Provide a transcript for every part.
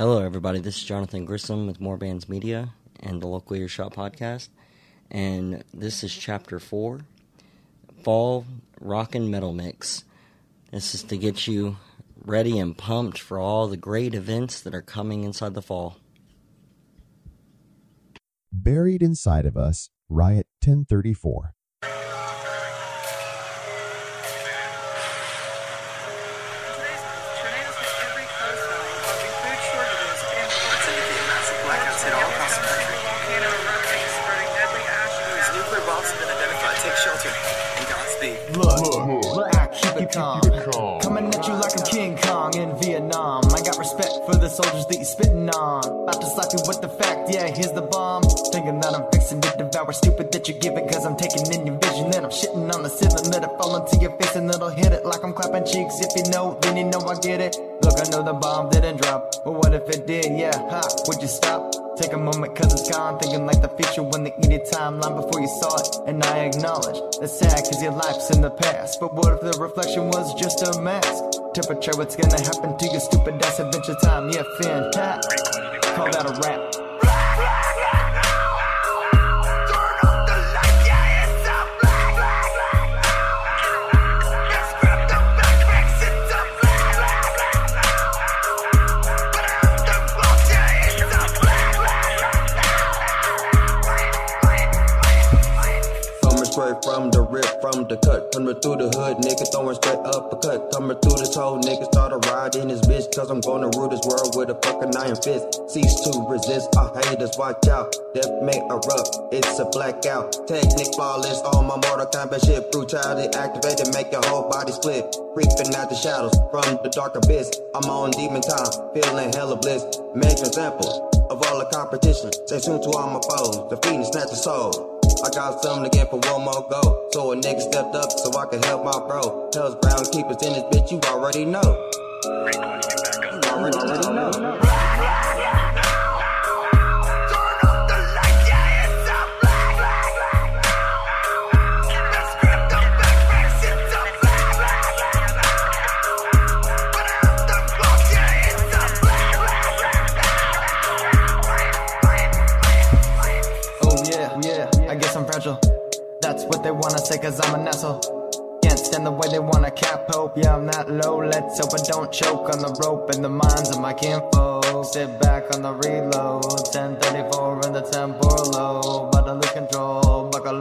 Hello, everybody. This is Johnathan Grissom with More Bands Media and the Local Earshot Podcast. And this is Chapter 4 Fall Rock and Metal Mix. This is to get you ready and pumped for all the great events that are coming inside the fall. Buried inside of us, Riot 1034. Godspeed. Look, I keep it calm. Coming at you like I'm King Kong in Vietnam. I got respect for the soldiers that you spitting on. About to slap you with the fact, yeah, here's the bomb. Thinking that I'm fixing to devour stupid that you give it, cause I'm taking in your vision. Then I'm shitting on the ceiling, let it fall into your face and it'll hit it like I'm clapping cheeks. If you know, then you know I get it. Look, I know the bomb didn't drop, but what if it did? Yeah, ha, would you stop? Take a moment cause it's gone. Thinking like the future when they eat a timeline before you saw it. And I acknowledge It's sad cause your life's in the past. But what if the reflection was just a mask? Temperature, what's gonna happen to your stupid ass adventure time? Yeah, fantastic. Call that a rap rip, from the cut. Coming through the hood, nigga, throwing straight up a cut. Coming through this whole nigga, start a ride in this bitch. Cause I'm gonna rule this world with a fucking iron fist. Cease to resist, I haters, watch out. Death may erupt, it's a blackout. Technique flawless, all my Mortal Kombat shit. Brutality activated, make your whole body split. Creeping out the shadows from the dark abyss. I'm on demon time, feeling hella bliss. Make an example of all the competition. Say soon to all my foes, the defeating snatch the soul. I got something to get for one more go. So a nigga stepped up so I could help my bro. Hell's ground keepers in this bitch, you already know. You already know. Yeah, I'm that low. Let's hope I don't choke on the rope in the minds of my kinfolk. Sit back on the reload. 1034 in the temporal low. But I lose control. Buckle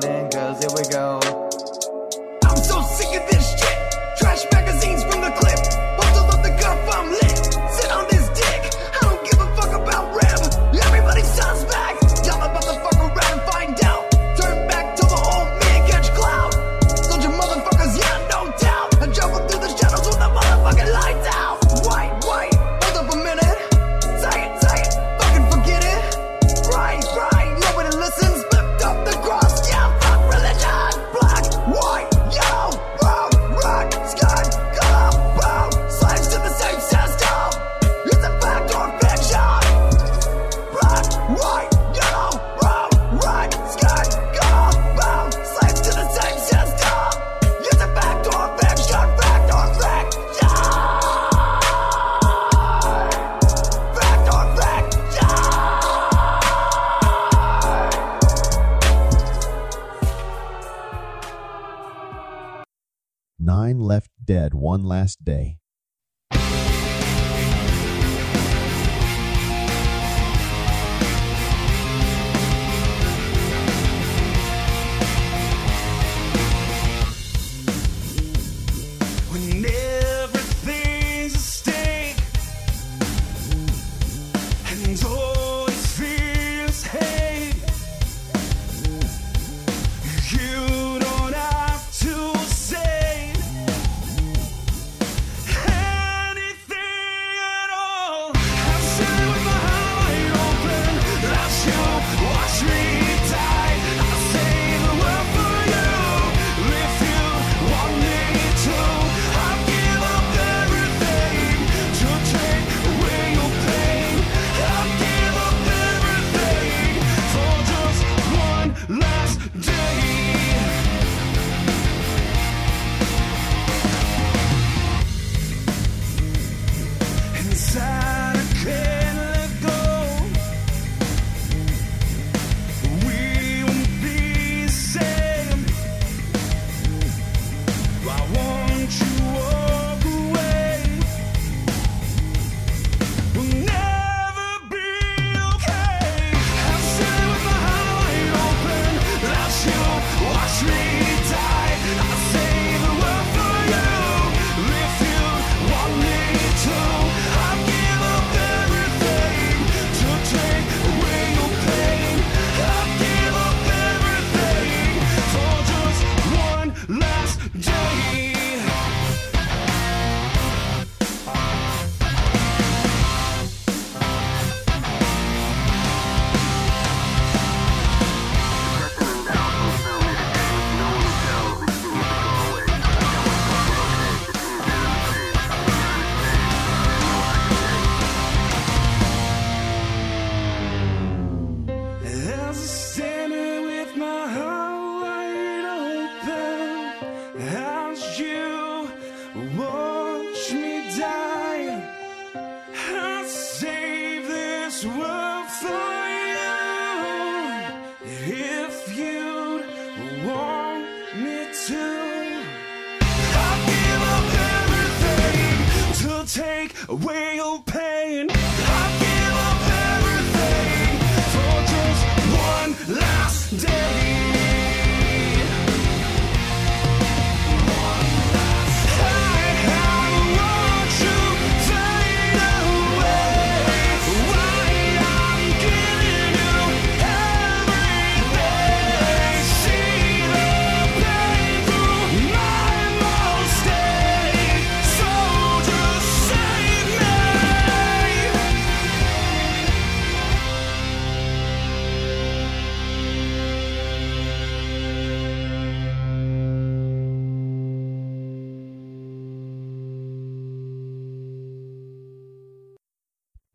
one last day.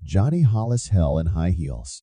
Johnny Hollis Hell in High Heels.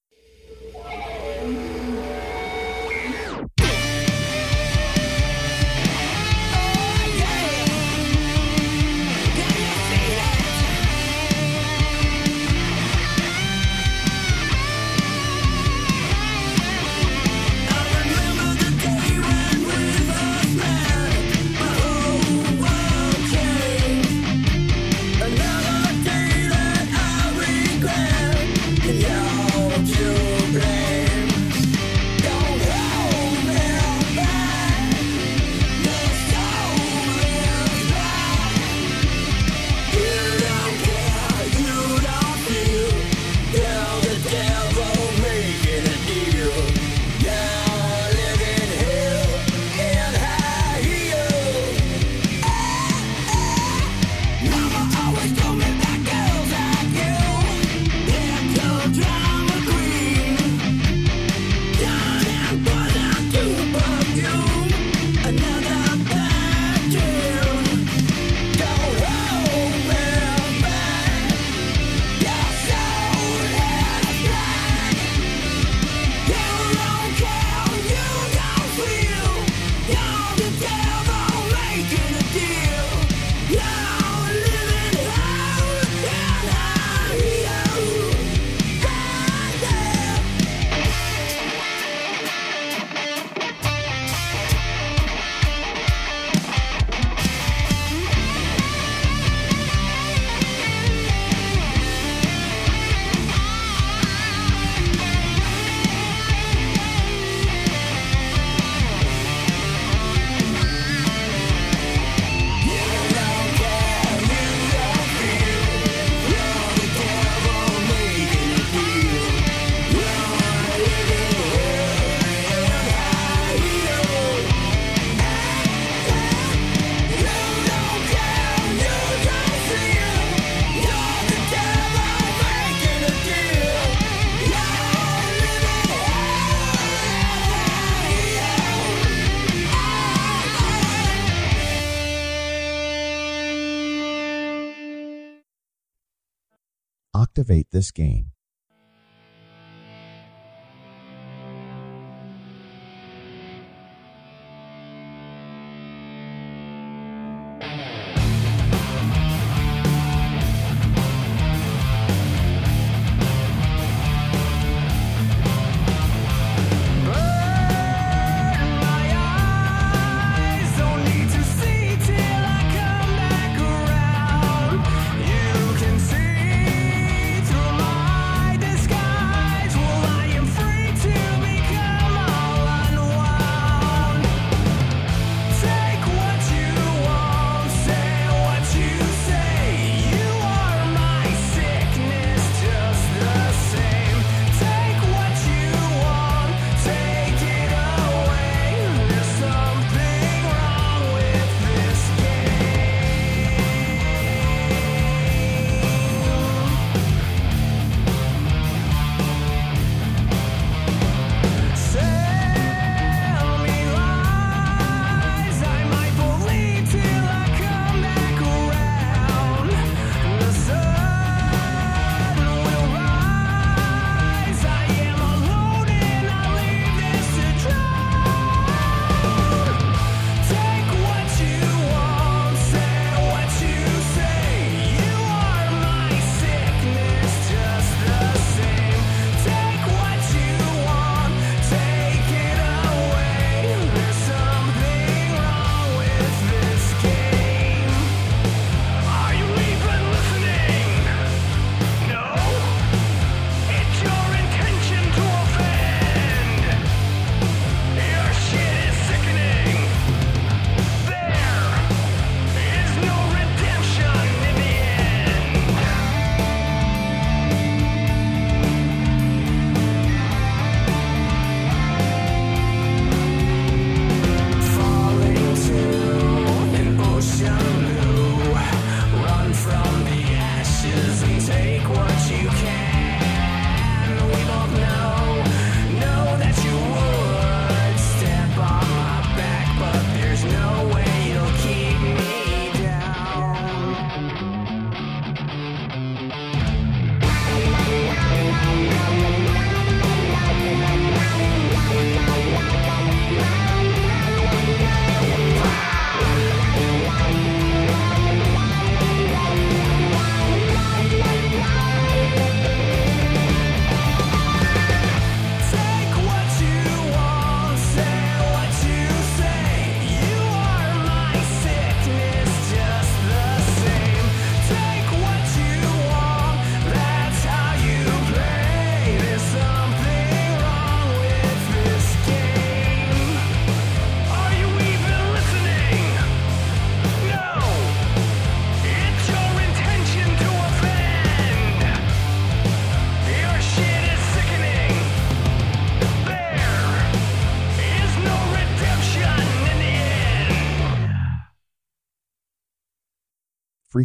Octavate this game.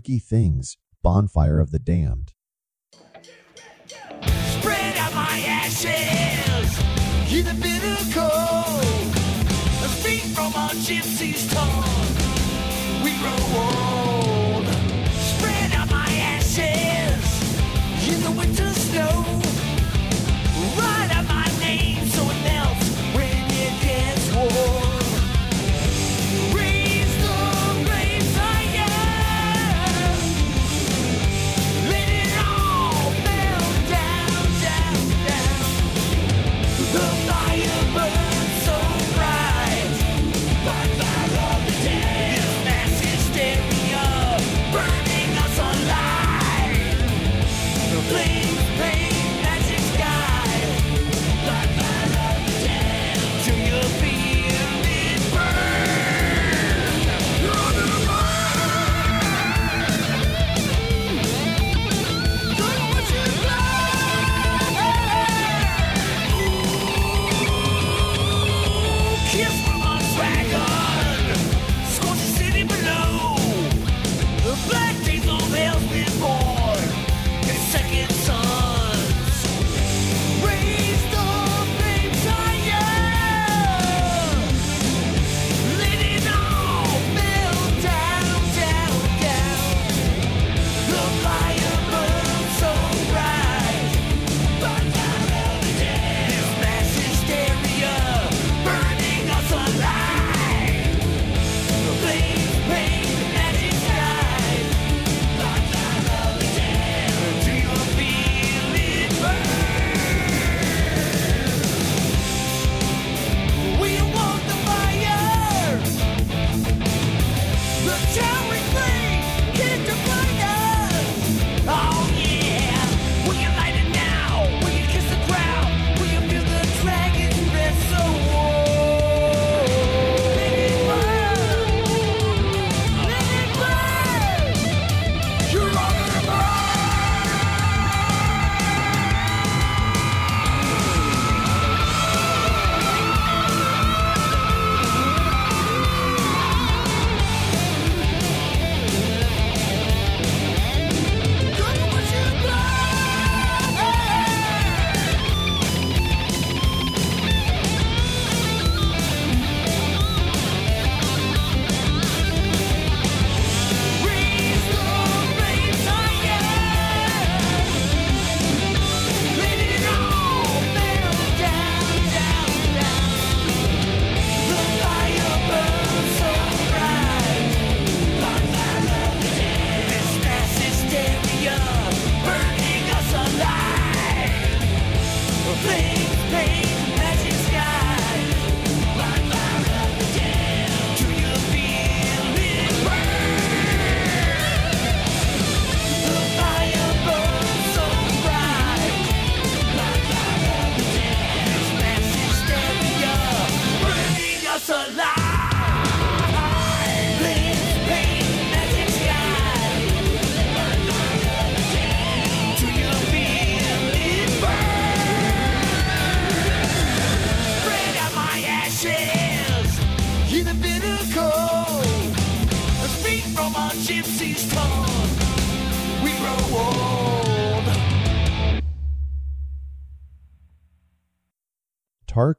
things, Bonfire of the Damned. Spread out my ashes in the bitter cold, from gypsy's tongue.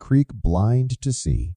creek blind to see,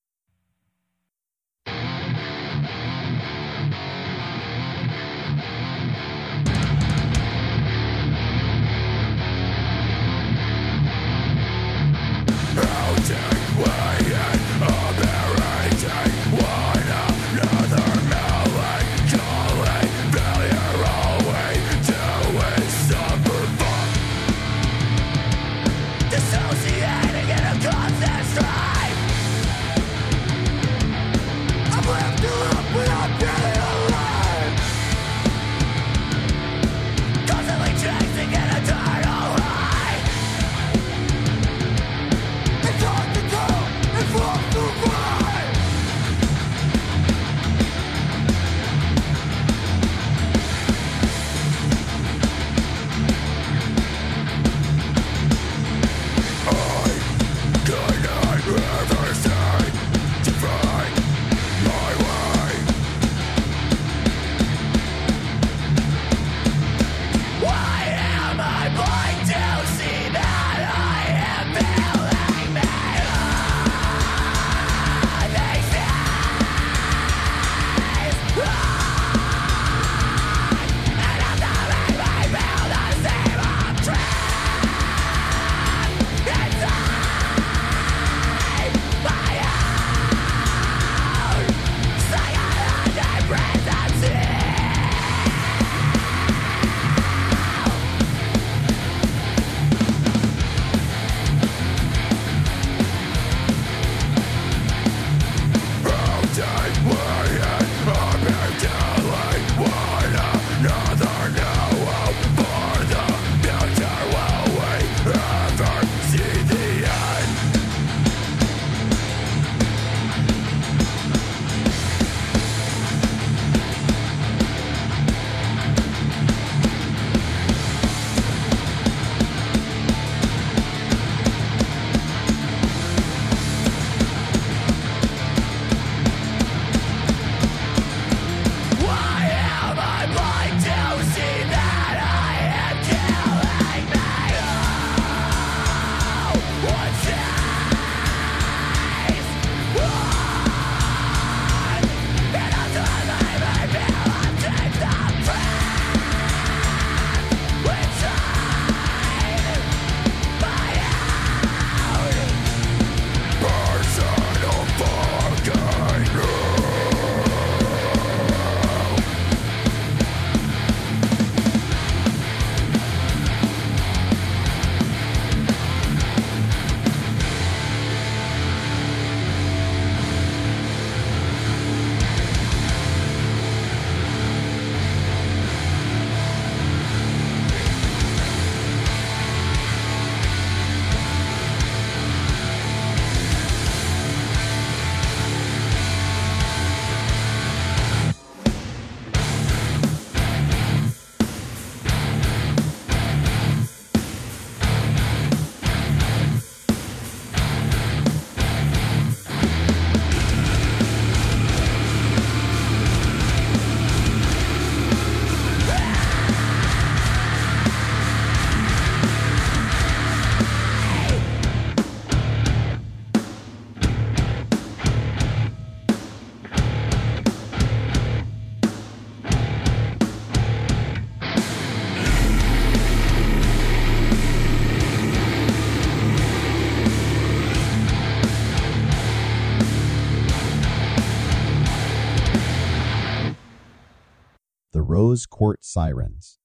sirens.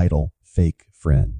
Idle, fake friend.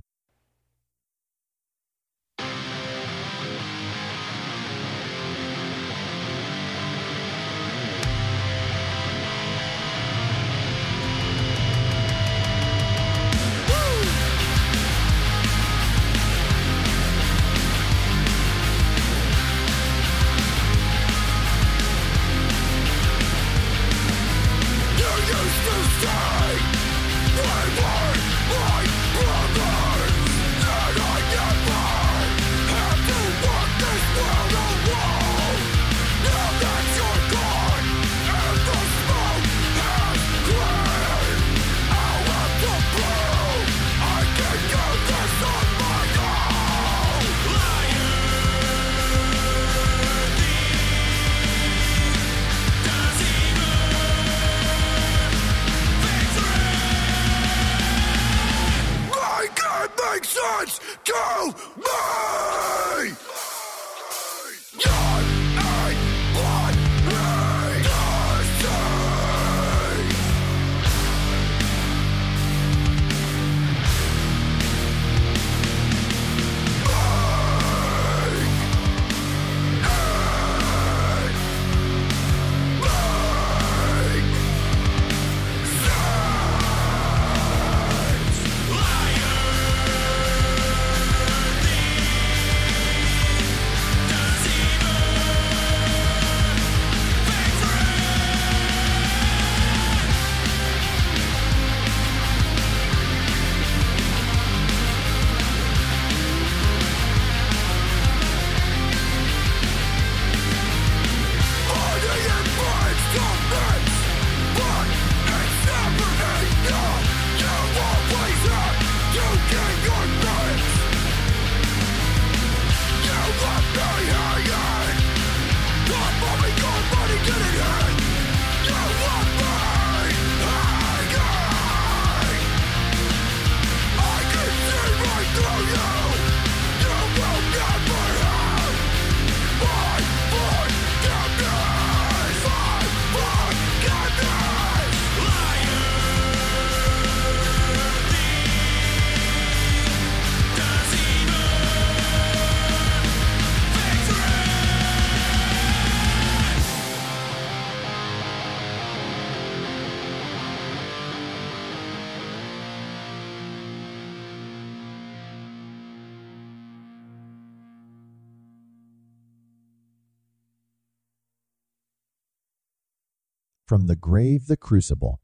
From the Grave the Crucible.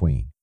Between.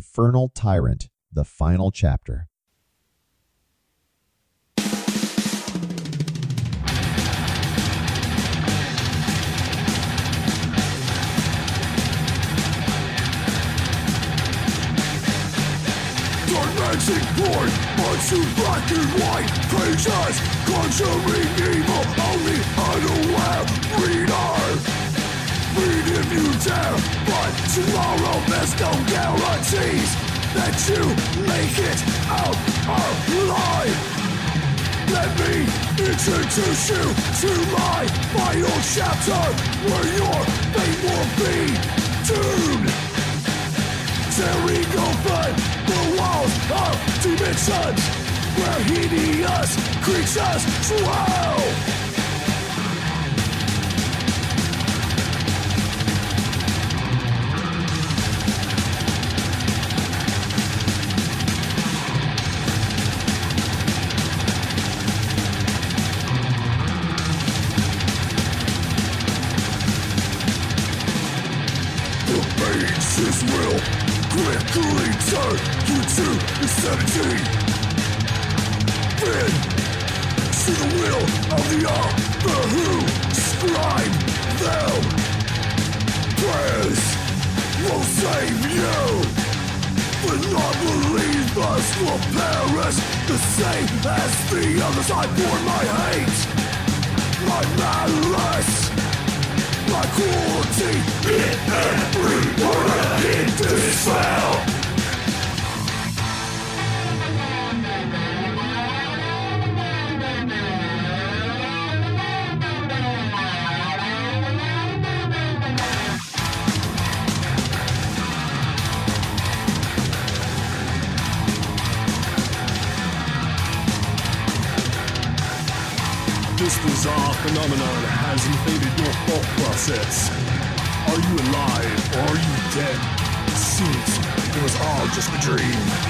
Infernal Tyrant, the final chapter. Tormenting point, bunch of black and white pages Conjuring evil, only unaware reader If you dare, but tomorrow there's no guarantees That you make it out alive Let me introduce you to my final chapter Where your fate will be doomed tearing open the walls of dimensions where hideous creatures dwell. Quickly turn you to insanity. Then, to the will of the other who scribe them. Prayers will save you. But not believe us will perish the same as the others I pour my hate, my malice, my cruelty in every word I hit this spell. Process. Are you alive or are you dead? Seems it was all just a dream.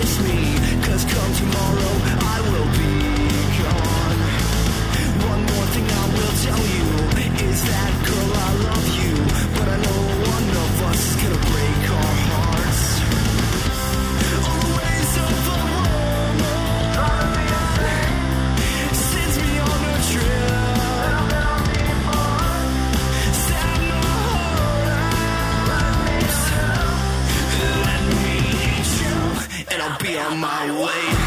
kiss me, cause come tomorrow I will be gone. One more thing I will tell you is that girl I love you, but I know on my way.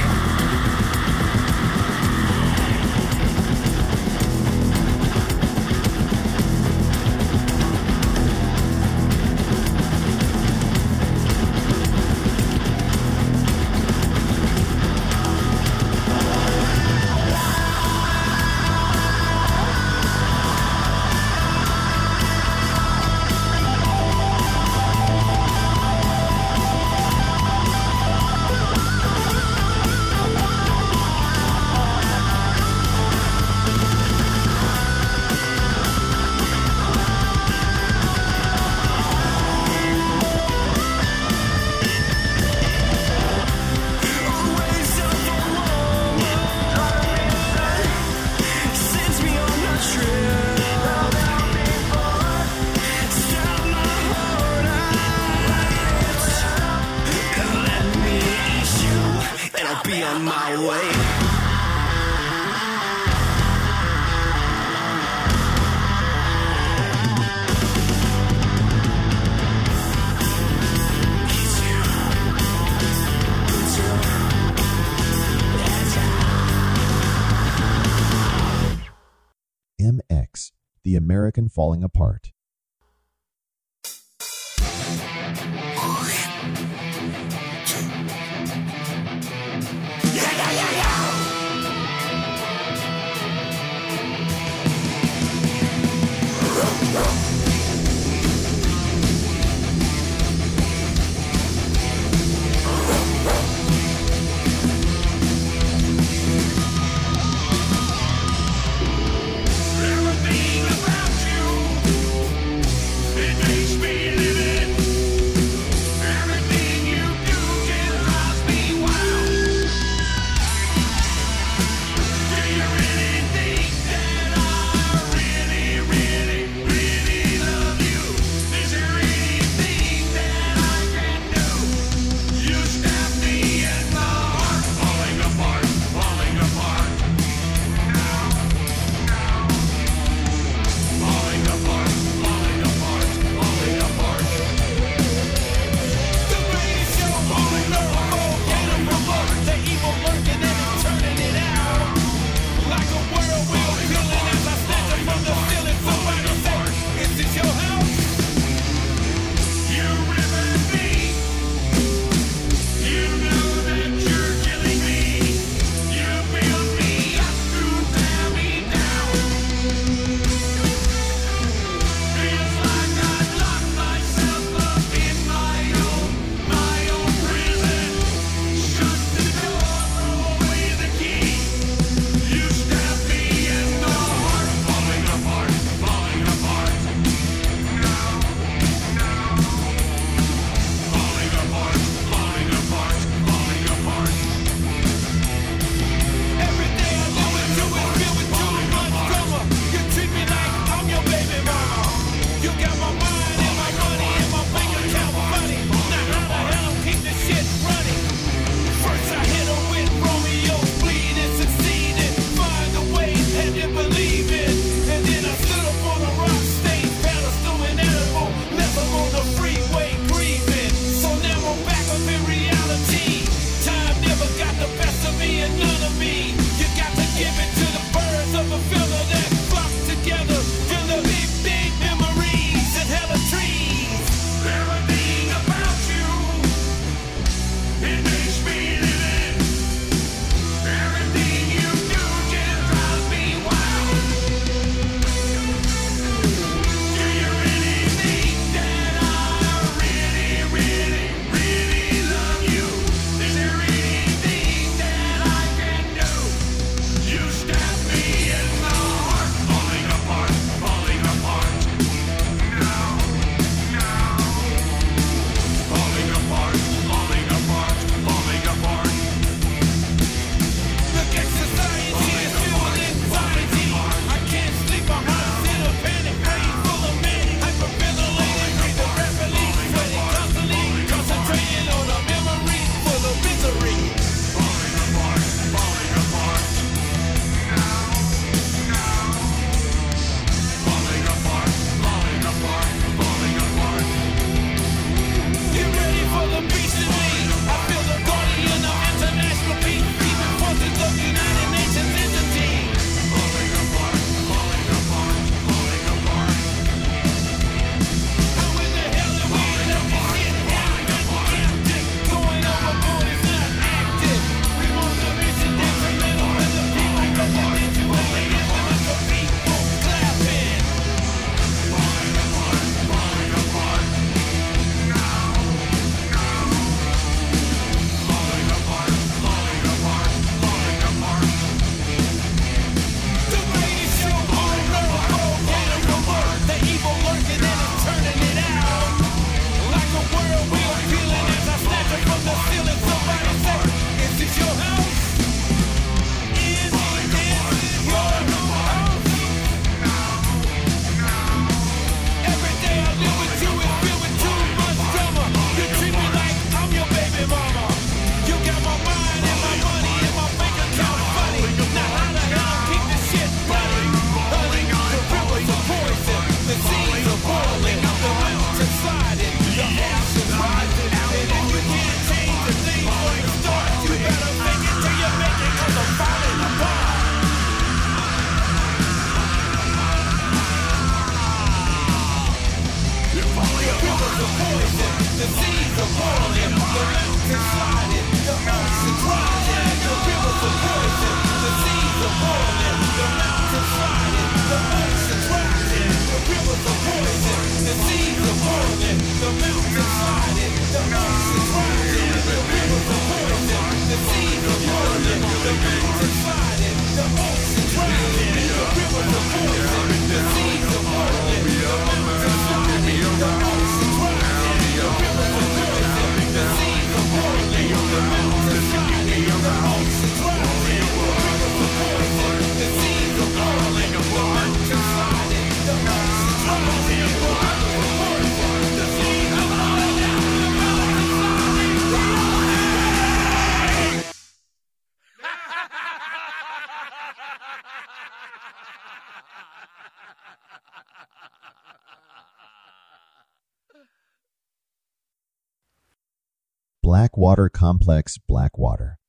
falling apart. Blackwater Complex Blackwater.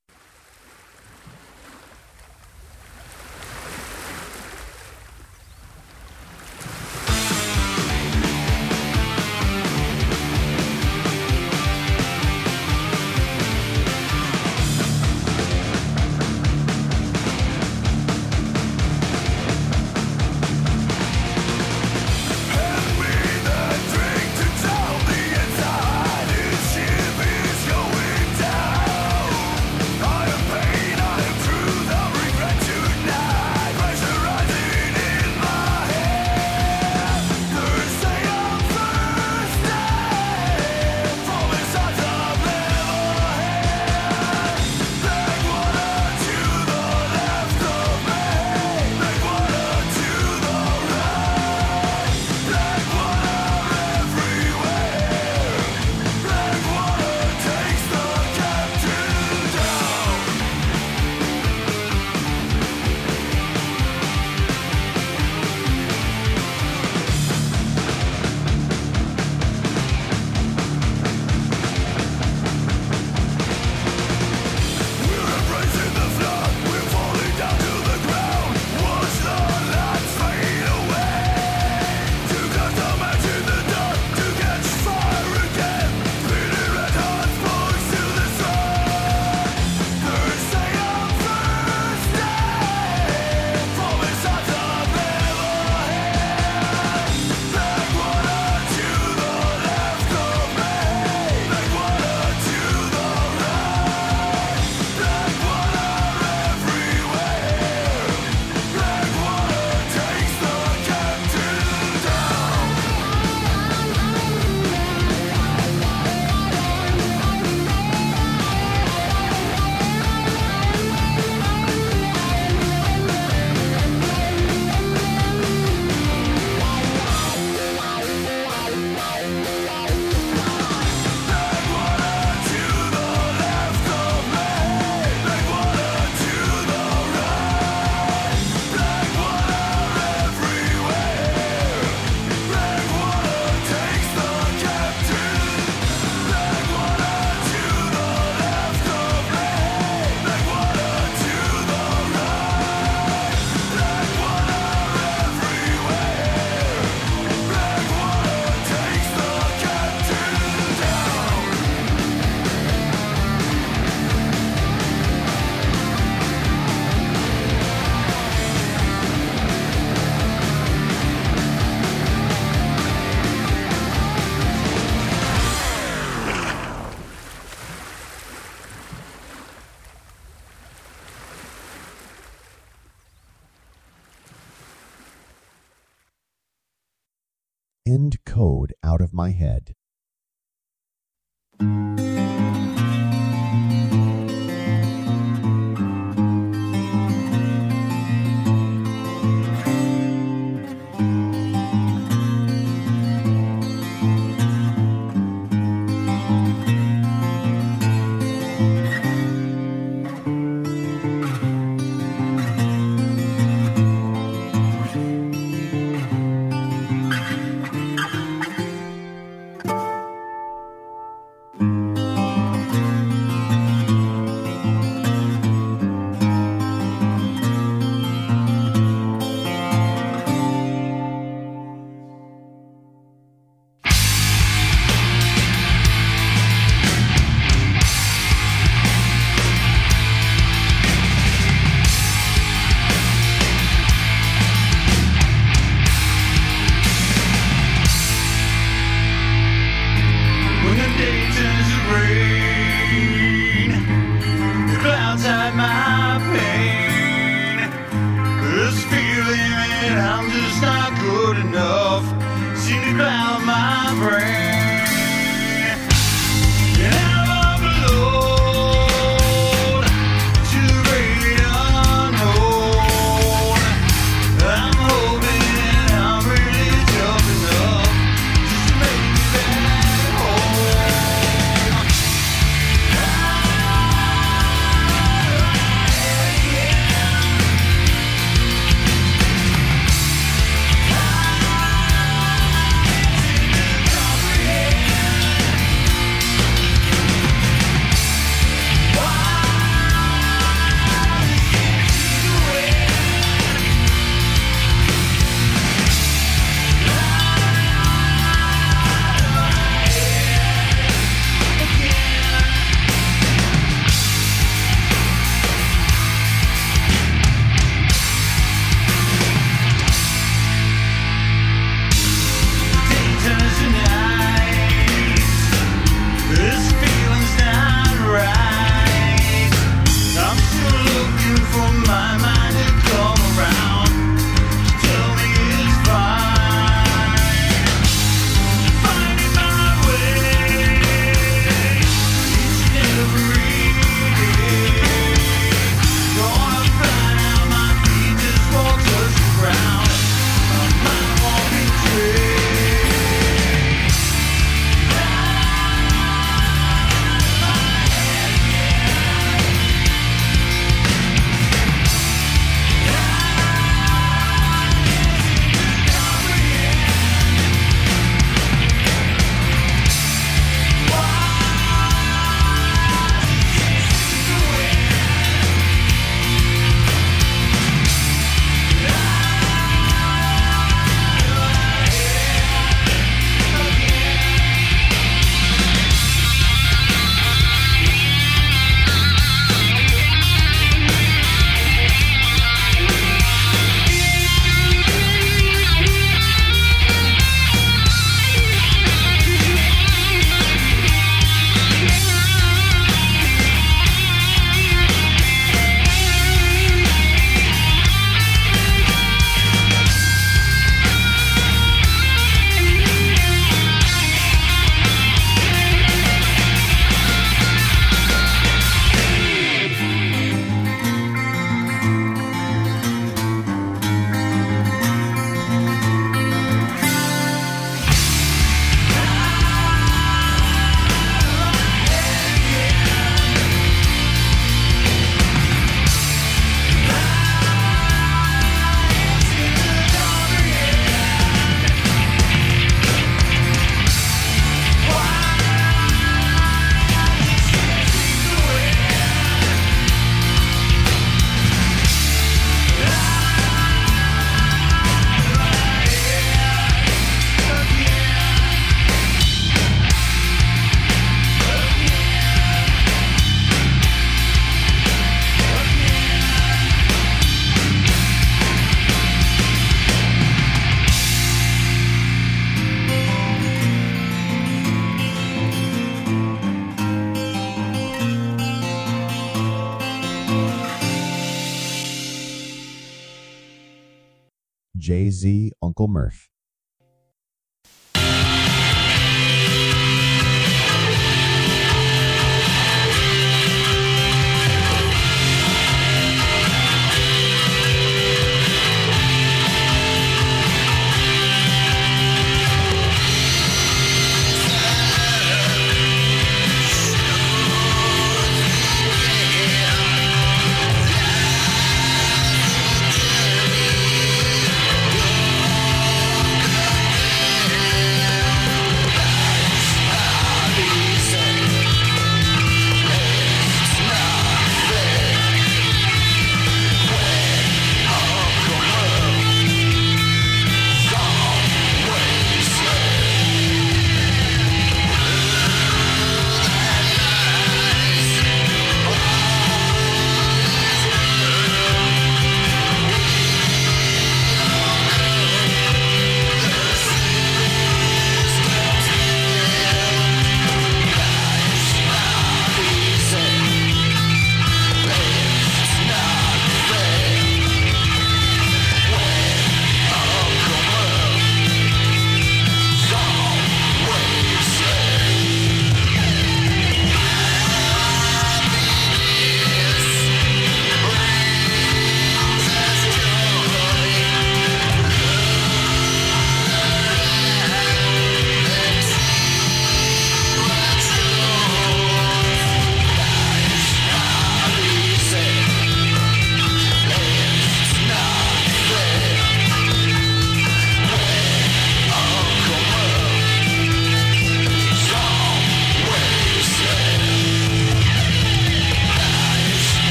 Michael Murph.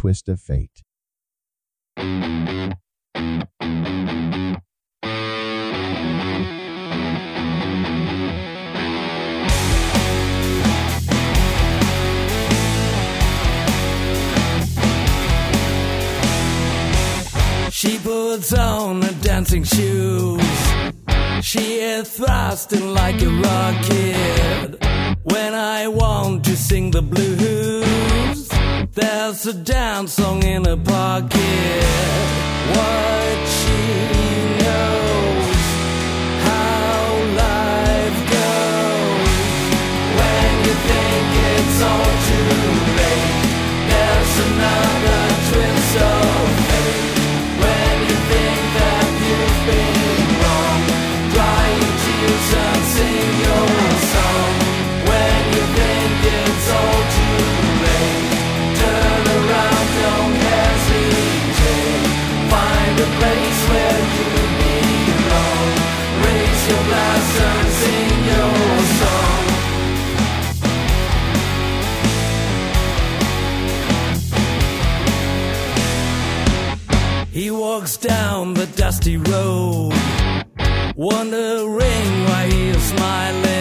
twist of fate. She puts on her dancing shoes. She is thrusting like a rocket. When I want to sing the blues. There's a dance song in a pocket. What she knows, how life goes. When you think it's all too late, there's another. dusty road, wondering why you're smiling.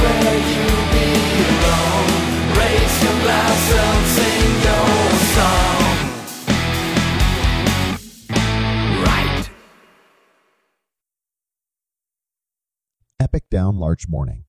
where you belong. Raise your glass and sing your song. Right. EpicDown Larch Mourning